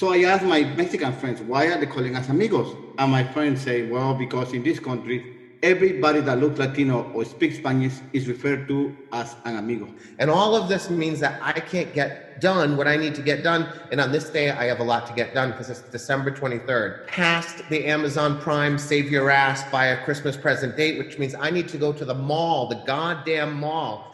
So I asked my Mexican friends, why are they calling us amigos? And my friends say, well, because in this country, everybody that looks Latino or speaks Spanish is referred to as an amigo. And all of this means that I can't get done what I need to get done. And on this day, I have a lot to get done because it's December 23rd. Past the Amazon Prime Save Your Ass by a Christmas present date, which means I need to go to the mall, the goddamn mall.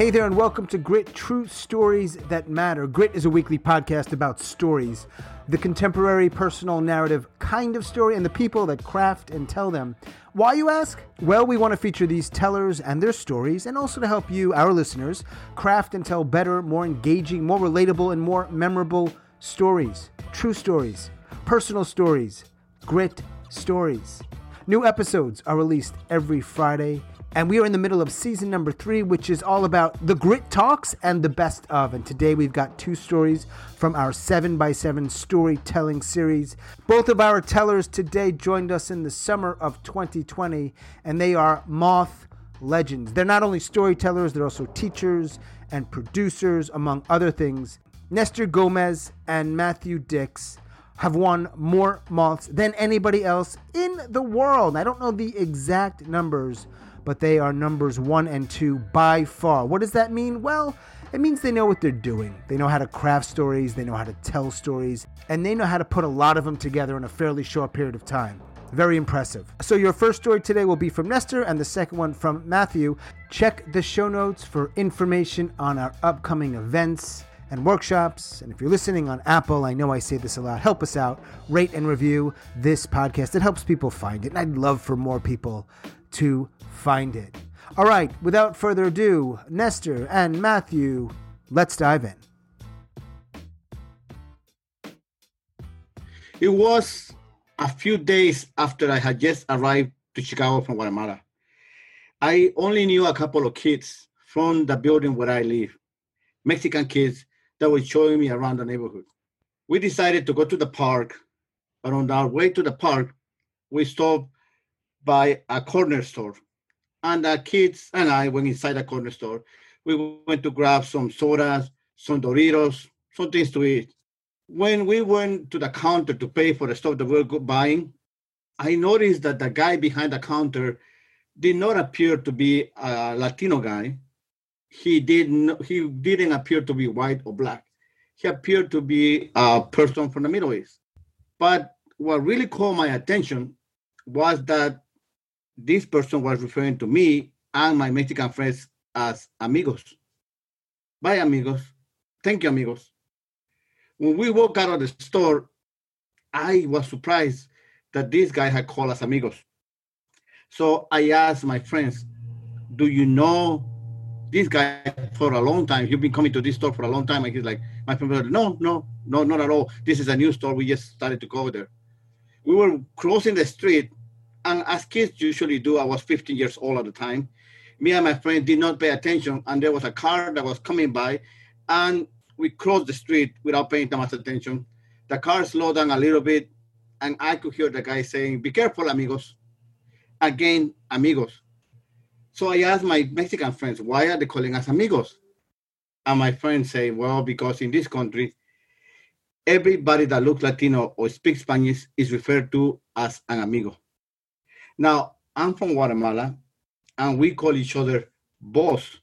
Hey there, and welcome to Grit True Stories That Matter. Grit is a weekly podcast about stories, the contemporary personal narrative kind of story, and the people that craft and tell them. Why, you ask? Well, we want to feature these tellers and their stories, and also to help you, our listeners, craft and tell better, more engaging, more relatable, and more memorable stories. True stories, personal stories, grit stories. New episodes are released every Friday and we are in the middle of season number three, which is all about the grit talks and the best of. And today we've got two stories from our 7x7 storytelling series. Both of our tellers today joined us in the summer of 2020, and they are Moth legends. They're not only storytellers, they're also teachers and producers, among other things. Nestor Gomez and Matthew Dicks have won more moths than anybody else in the world. I don't know the exact numbers but they are numbers one and two by far. What does that mean? Well, it means they know what they're doing. They know how to craft stories, they know how to tell stories, and they know how to put a lot of them together in a fairly short period of time. Very impressive. So, your first story today will be from Nestor, and the second one from Matthew. Check the show notes for information on our upcoming events and workshops. And if you're listening on Apple, I know I say this a lot, help us out, rate and review this podcast. It helps people find it. And I'd love for more people to find it. All right, without further ado, Nestor and Matthew, let's dive in. It was a few days after I had just arrived to Chicago from Guatemala. I only knew a couple of kids from the building where I live, Mexican kids that were showing me around the neighborhood. We decided to go to the park, but on our way to the park, we stopped by a corner store and the kids and I went inside the corner store. We went to grab some sodas, some Doritos, some things to eat. When we went to the counter to pay for the stuff that we were buying, I noticed that the guy behind the counter did not appear to be a Latino guy. He didn't. He didn't appear to be white or black. He appeared to be a person from the Middle East. But what really caught my attention was that this person was referring to me and my Mexican friends as amigos. Bye, amigos. Thank you, amigos. When we walked out of the store, I was surprised that this guy had called us amigos. So I asked my friends, Do you know this guy for a long time? You've been coming to this store for a long time. And he's like, My friend, said, No, no, no, not at all. This is a new store. We just started to go there. We were crossing the street and as kids usually do, I was 15 years old at the time. Me and my friend did not pay attention, and there was a car that was coming by, and we crossed the street without paying that much attention. The car slowed down a little bit, and I could hear the guy saying, Be careful, amigos. Again, amigos. So I asked my Mexican friends, Why are they calling us amigos? And my friends say, Well, because in this country, everybody that looks Latino or speaks Spanish is referred to as an amigo. Now, I'm from Guatemala, and we call each other boss.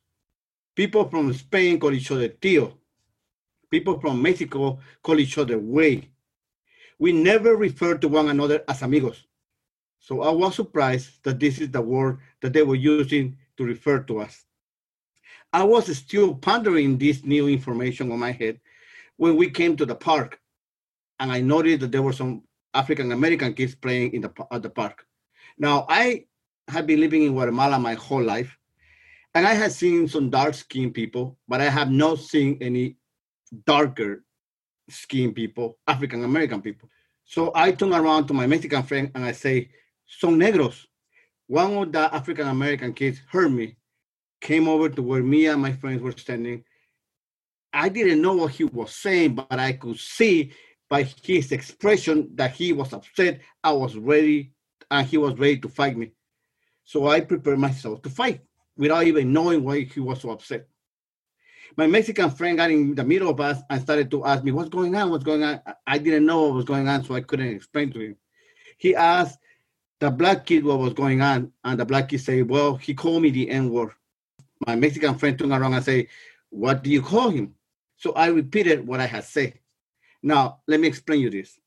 People from Spain call each other tío. People from Mexico call each other güey. We never refer to one another as amigos. So I was surprised that this is the word that they were using to refer to us. I was still pondering this new information on my head when we came to the park, and I noticed that there were some African American kids playing in the at the park. Now, I have been living in Guatemala my whole life, and I have seen some dark skinned people, but I have not seen any darker skinned people, African American people. So I turn around to my Mexican friend and I say, Son negros. One of the African American kids heard me, came over to where me and my friends were standing. I didn't know what he was saying, but I could see by his expression that he was upset, I was ready, and he was ready to fight me. So I prepared myself to fight without even knowing why he was so upset. My Mexican friend got in the middle of us and started to ask me, What's going on? What's going on? I didn't know what was going on, so I couldn't explain to him. He asked the black kid what was going on, and the black kid said, Well, he called me the N word. My Mexican friend turned around and said, What do you call him? So I repeated what I had said. Now, let me explain you this.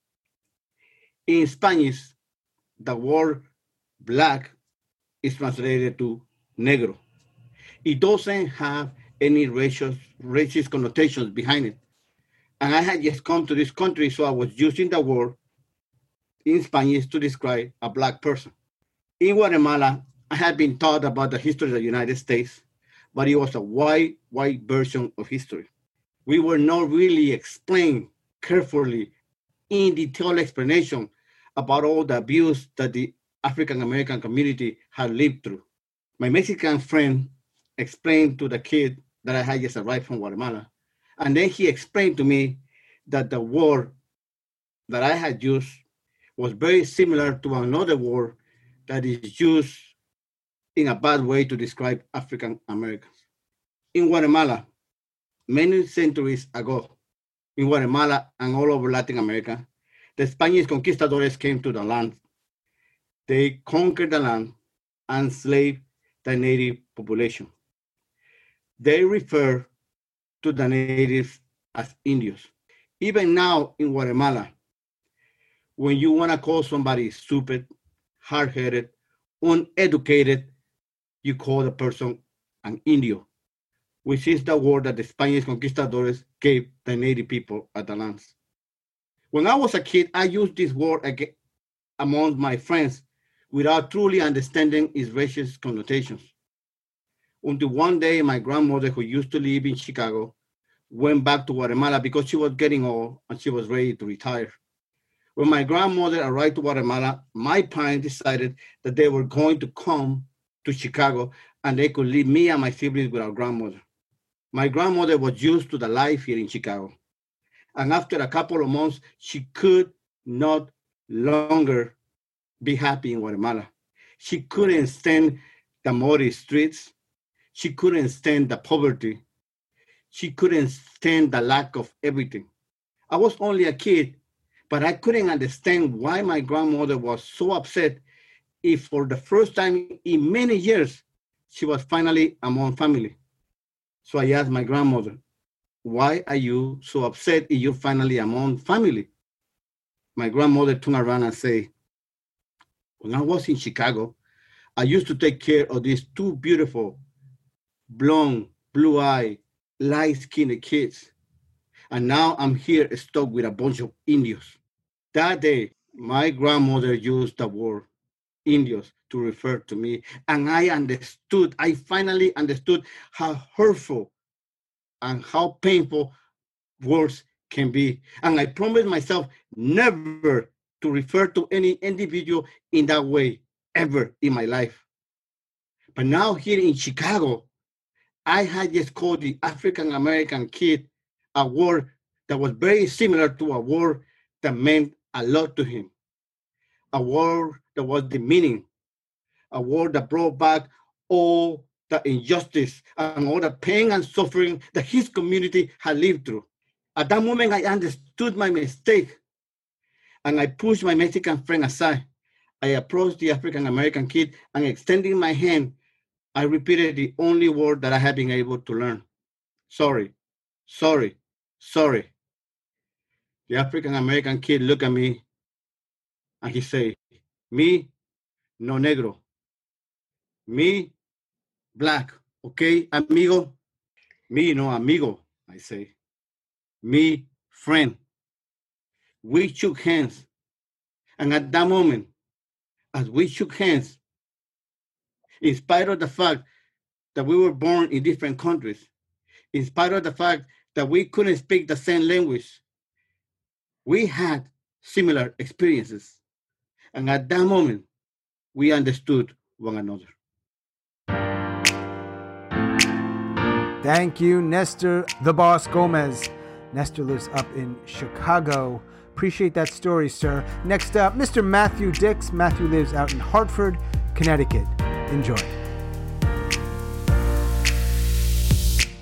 In Spanish, the word black is translated to negro. It doesn't have any racist, racist connotations behind it. And I had just come to this country, so I was using the word in Spanish to describe a black person. In Guatemala, I had been taught about the history of the United States, but it was a white, white version of history. We were not really explained carefully in detailed explanation about all the abuse that the African American community had lived through. My Mexican friend explained to the kid that I had just arrived from Guatemala. And then he explained to me that the word that I had used was very similar to another word that is used in a bad way to describe African Americans. In Guatemala, many centuries ago, in Guatemala and all over Latin America, the Spanish conquistadores came to the land. They conquered the land and enslaved the native population. They refer to the natives as Indios. Even now in Guatemala, when you want to call somebody stupid, hard headed, uneducated, you call the person an Indio, which is the word that the Spanish conquistadores gave the native people at the lands. When I was a kid, I used this word again among my friends without truly understanding its racist connotations. Until one day, my grandmother, who used to live in Chicago, went back to Guatemala because she was getting old and she was ready to retire. When my grandmother arrived to Guatemala, my parents decided that they were going to come to Chicago and they could leave me and my siblings with our grandmother. My grandmother was used to the life here in Chicago. And after a couple of months, she could not longer be happy in Guatemala. She couldn't stand the muddy streets. She couldn't stand the poverty. She couldn't stand the lack of everything. I was only a kid, but I couldn't understand why my grandmother was so upset if for the first time in many years she was finally among family. So I asked my grandmother, why are you so upset if you're finally among family? My grandmother turned around and said, when I was in Chicago, I used to take care of these two beautiful, blonde, blue-eyed, light-skinned kids. And now I'm here stuck with a bunch of Indios. That day, my grandmother used the word Indios to refer to me. And I understood, I finally understood how hurtful and how painful words can be. And I promised myself never to refer to any individual in that way ever in my life. But now here in Chicago, I had just called the African American kid a word that was very similar to a word that meant a lot to him. A word that was demeaning, a word that brought back all the injustice and all the pain and suffering that his community had lived through. At that moment, I understood my mistake and I pushed my Mexican friend aside. I approached the African American kid and extending my hand, I repeated the only word that I had been able to learn. Sorry, sorry, sorry. The African American kid looked at me and he said, Me, no negro. Me, black. Okay, amigo? Me, no amigo, I say. Me, friend. We shook hands. And at that moment, as we shook hands, in spite of the fact that we were born in different countries, in spite of the fact that we couldn't speak the same language, we had similar experiences. And at that moment, we understood one another. Thank you, Nestor the Boss Gomez. Nestor lives up in Chicago. Appreciate that story, sir. Next up, Mr. Matthew Dicks. Matthew lives out in Hartford, Connecticut. Enjoy.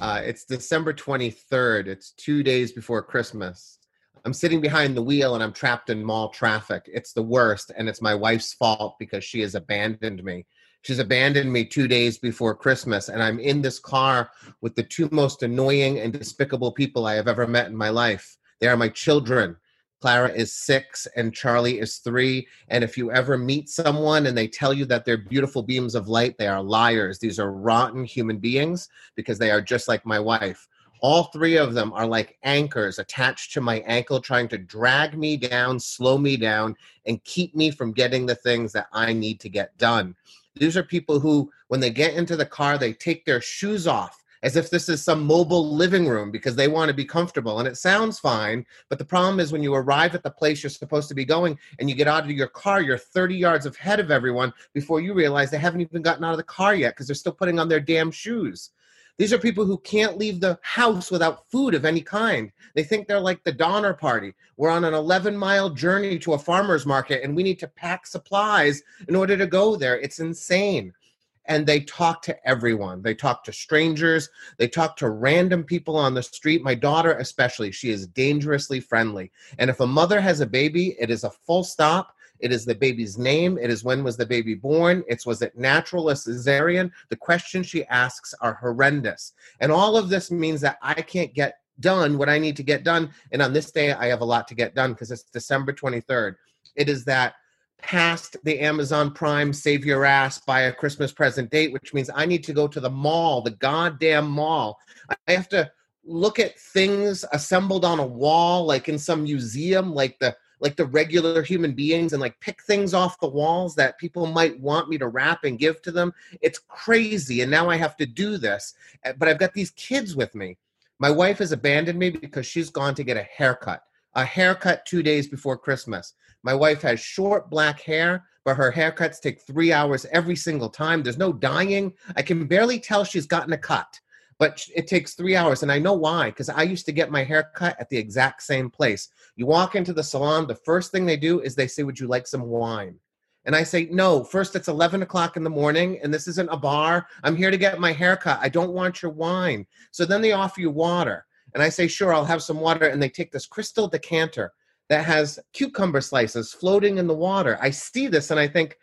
Uh, it's December 23rd. It's two days before Christmas. I'm sitting behind the wheel and I'm trapped in mall traffic. It's the worst, and it's my wife's fault because she has abandoned me. She's abandoned me two days before Christmas, and I'm in this car with the two most annoying and despicable people I have ever met in my life. They are my children. Clara is six and Charlie is three. And if you ever meet someone and they tell you that they're beautiful beams of light, they are liars. These are rotten human beings because they are just like my wife. All three of them are like anchors attached to my ankle, trying to drag me down, slow me down, and keep me from getting the things that I need to get done. These are people who, when they get into the car, they take their shoes off as if this is some mobile living room because they want to be comfortable. And it sounds fine, but the problem is when you arrive at the place you're supposed to be going and you get out of your car, you're 30 yards ahead of everyone before you realize they haven't even gotten out of the car yet because they're still putting on their damn shoes. These are people who can't leave the house without food of any kind. They think they're like the Donner Party. We're on an 11 mile journey to a farmer's market and we need to pack supplies in order to go there. It's insane and they talk to everyone. They talk to strangers, they talk to random people on the street. My daughter, especially, she is dangerously friendly. And if a mother has a baby, it is a full stop. It is the baby's name. It is when was the baby born. It's was it natural or cesarean. The questions she asks are horrendous. And all of this means that I can't get done what I need to get done. And on this day, I have a lot to get done because it's December 23rd. It is that past the Amazon Prime save your ass buy a Christmas present date, which means I need to go to the mall, the goddamn mall. I have to look at things assembled on a wall, like in some museum, like the like the regular human beings and like pick things off the walls that people might want me to wrap and give to them. It's crazy. And now I have to do this. Eh, but I've got these kids with me. My wife has abandoned me because she's gone to get a haircut. A haircut two days before Christmas. My wife has short black hair, but her haircuts take three hours every single time. There's no dyeing. I can barely tell she's gotten a cut, but it takes three hours. And I know why, because I used to get my hair cut at the exact same place. You walk into the salon, the first thing they do is they say, Would you like some wine? And I say, No, first it's 11 o'clock in the morning, and this isn't a bar. I'm here to get my haircut. I don't want your wine. So then they offer you water. And I say, Sure, I'll have some water. And they take this crystal decanter that has cucumber slices floating in the water. I see this and I think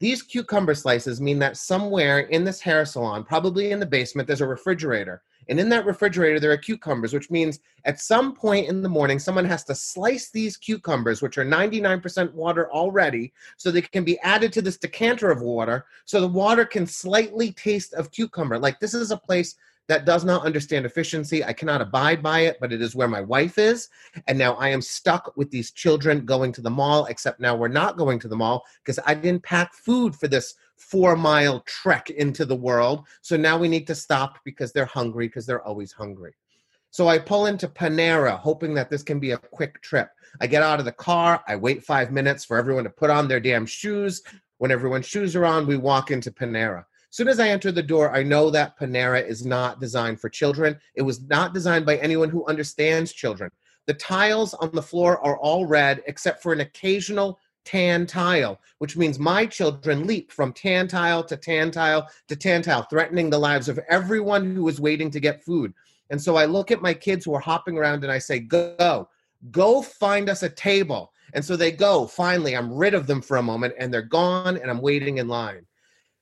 these cucumber slices mean that somewhere in this hair salon, probably in the basement, there's a refrigerator. And in that refrigerator, there are cucumbers, which means at some point in the morning, someone has to slice these cucumbers, which are 99% water already, so they can be added to this decanter of water, so the water can slightly taste of cucumber. Like this is a place that does not understand efficiency. I cannot abide by it, but it is where my wife is. And now I am stuck with these children going to the mall, except now we're not going to the mall because I didn't pack food for this four mile trek into the world. So now we need to stop because they're hungry because they're always hungry. So I pull into Panera, hoping that this can be a quick trip. I get out of the car, I wait five minutes for everyone to put on their damn shoes. When everyone's shoes are on, we walk into Panera soon as I enter the door, I know that Panera is not designed for children. It was not designed by anyone who understands children. The tiles on the floor are all red except for an occasional tan tile, which means my children leap from tan tile to tan tile to tan tile, threatening the lives of everyone who is waiting to get food. And so I look at my kids who are hopping around and I say, Go, go find us a table. And so they go. Finally, I'm rid of them for a moment and they're gone and I'm waiting in line.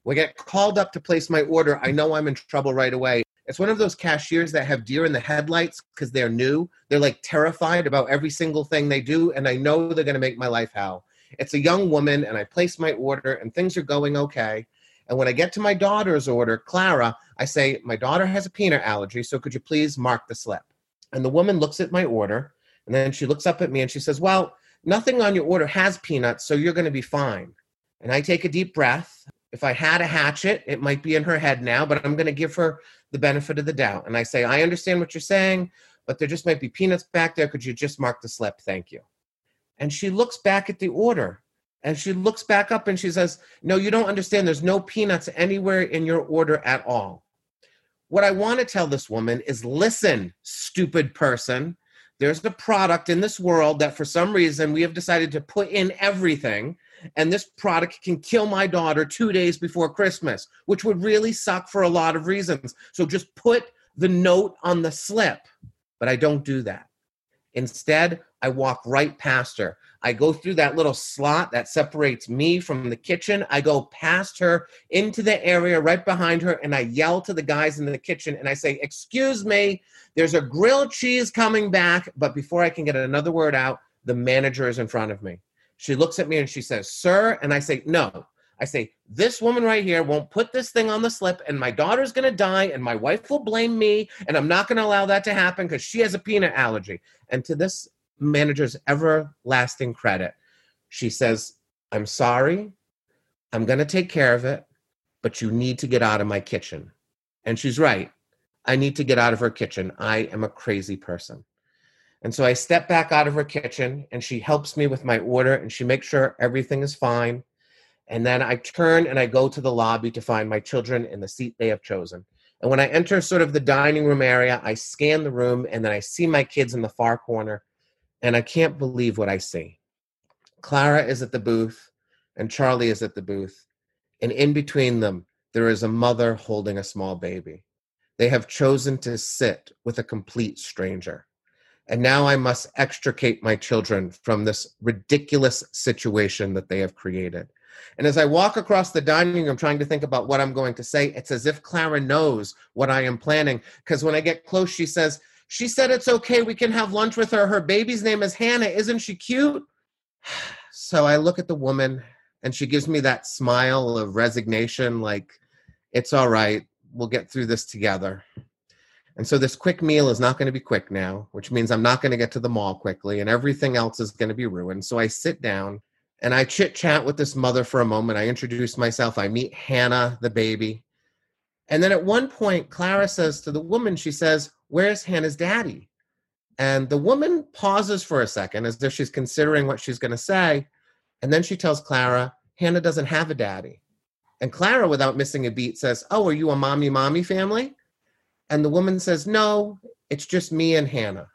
When I get called up to place my order, I know I'm in trouble right away. It's one of those cashiers that have deer in the headlights because they're new. They're like terrified about every single thing they do, and I know they're going to make my life hell. It's a young woman, and I place my order, and things are going okay. And when I get to my daughter's order, Clara, I say, My daughter has a peanut allergy, so could you please mark the slip? And the woman looks at my order, and then she looks up at me and she says, Well, nothing on your order has peanuts, so you're going to be fine. And I take a deep breath. If I had a hatchet, it might be in her head now, but I'm going to give her the benefit of the doubt. And I say, I understand what you're saying, but there just might be peanuts back there. Could you just mark the slip? Thank you. And she looks back at the order and she looks back up and she says, No, you don't understand. There's no peanuts anywhere in your order at all. What I want to tell this woman is listen, stupid person. there's a product in this world that for some reason we have decided to put in everything and this product can kill my daughter two days before Christmas, which would really suck for a lot of reasons. So just put the note on the slip. But I don't do that. Instead, I walk right past her. I go through that little slot that separates me from the kitchen. I go past her into the area right behind her and I yell to the guys in the kitchen and I say, Excuse me, there's a grilled cheese coming back. But before I can get another word out, the manager is in front of me. She looks at me and she says, Sir. And I say, No. I say, This woman right here won't put this thing on the slip, and my daughter's going to die, and my wife will blame me, and I'm not going to allow that to happen because she has a peanut allergy. And to this manager's everlasting credit, she says, I'm sorry. I'm going to take care of it, but you need to get out of my kitchen. And she's right. I need to get out of her kitchen. I am a crazy person. And so I step back out of her kitchen and she helps me with my order and she makes sure everything is fine. And then I turn and I go to the lobby to find my children in the seat they have chosen. And when I enter sort of the dining room area, I scan the room and then I see my kids in the far corner and I can't believe what I see. Clara is at the booth and Charlie is at the booth. And in between them, there is a mother holding a small baby. They have chosen to sit with a complete stranger. And now I must extricate my children from this ridiculous situation that they have created. And as I walk across the dining room trying to think about what I'm going to say, it's as if Clara knows what I am planning. Because when I get close, she says, She said it's okay. We can have lunch with her. Her baby's name is Hannah. Isn't she cute? So I look at the woman and she gives me that smile of resignation like, It's all right. We'll get through this together. And so this quick meal is not going to be quick now, which means I'm not going to get to the mall quickly and everything else is going to be ruined. So I sit down and I chit chat with this mother for a moment. I introduce myself. I meet Hannah, the baby. And then at one point, Clara says to the woman, she says, Where's Hannah's daddy? And the woman pauses for a second as if she's considering what she's going to say. And then she tells Clara, Hannah doesn't have a daddy. And Clara, without missing a beat, says, Oh, are you a mommy mommy family? And the woman says, No, it's just me and Hannah.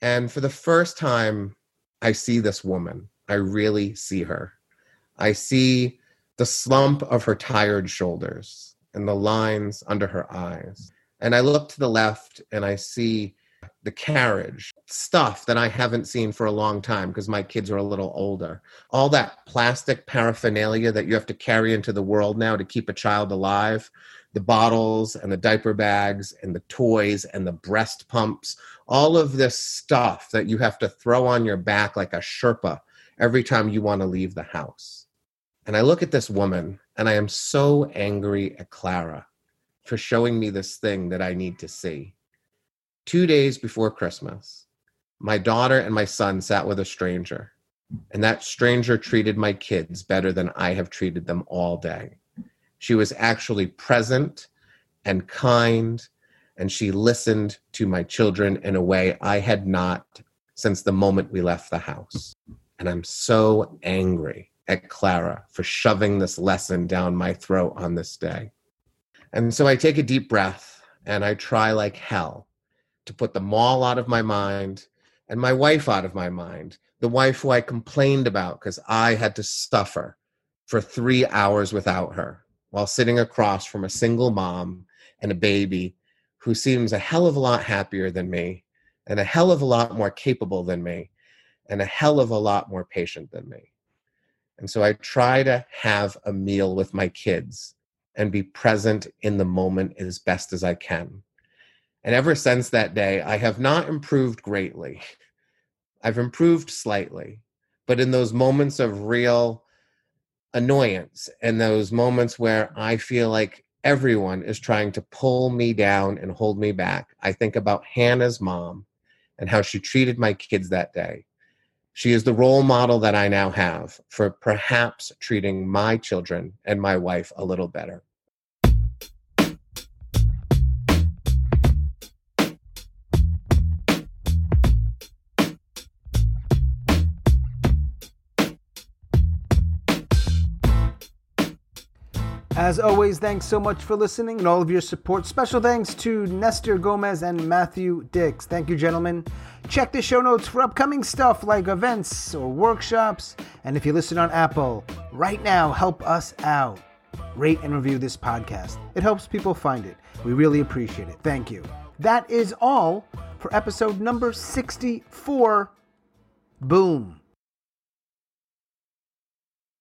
And for the first time, I see this woman. I really see her. I see the slump of her tired shoulders and the lines under her eyes. And I look to the left and I see the carriage, stuff that I haven't seen for a long time because my kids are a little older. All that plastic paraphernalia that you have to carry into the world now to keep a child alive the bottles and the diaper bags and the toys and the breast pumps, all of this stuff that you have to throw on your back like a Sherpa every time you want to leave the house. And I look at this woman and I am so angry at Clara for showing me this thing that I need to see. Two days before Christmas, my daughter and my son sat with a stranger, and that stranger treated my kids better than I have treated them all day. She was actually present and kind, and she listened to my children in a way I had not since the moment we left the house. And I'm so angry at Clara for shoving this lesson down my throat on this day. And so I take a deep breath and I try like hell to put the mall out of my mind and my wife out of my mind. The wife who I complained about because I had to suffer for three hours without her while sitting across from a single mom and a baby who seems a hell of a lot happier than me and a hell of a lot more capable than me and a hell of a lot more patient than me. And so I try to have a meal with my kids and be present in the moment as best as I can. And ever since that day, I have not improved greatly. I've improved slightly. But in those moments of real annoyance and those moments where I feel like everyone is trying to pull me down and hold me back. I think about Hannah's mom and how she treated my kids that day. She is the role model that I now have for perhaps treating my children and my wife a little better. As always, thanks so much for listening and all of your support. Special thanks to Nestor Gomez and Matthew Dicks. Thank you, gentlemen. check the show notes for upcoming stuff like events or workshops. And if you listen on Apple, right now, help us out. Rate and review this podcast. It helps people find it. We really appreciate it. Thank you. That is all for episode number 64. Boom.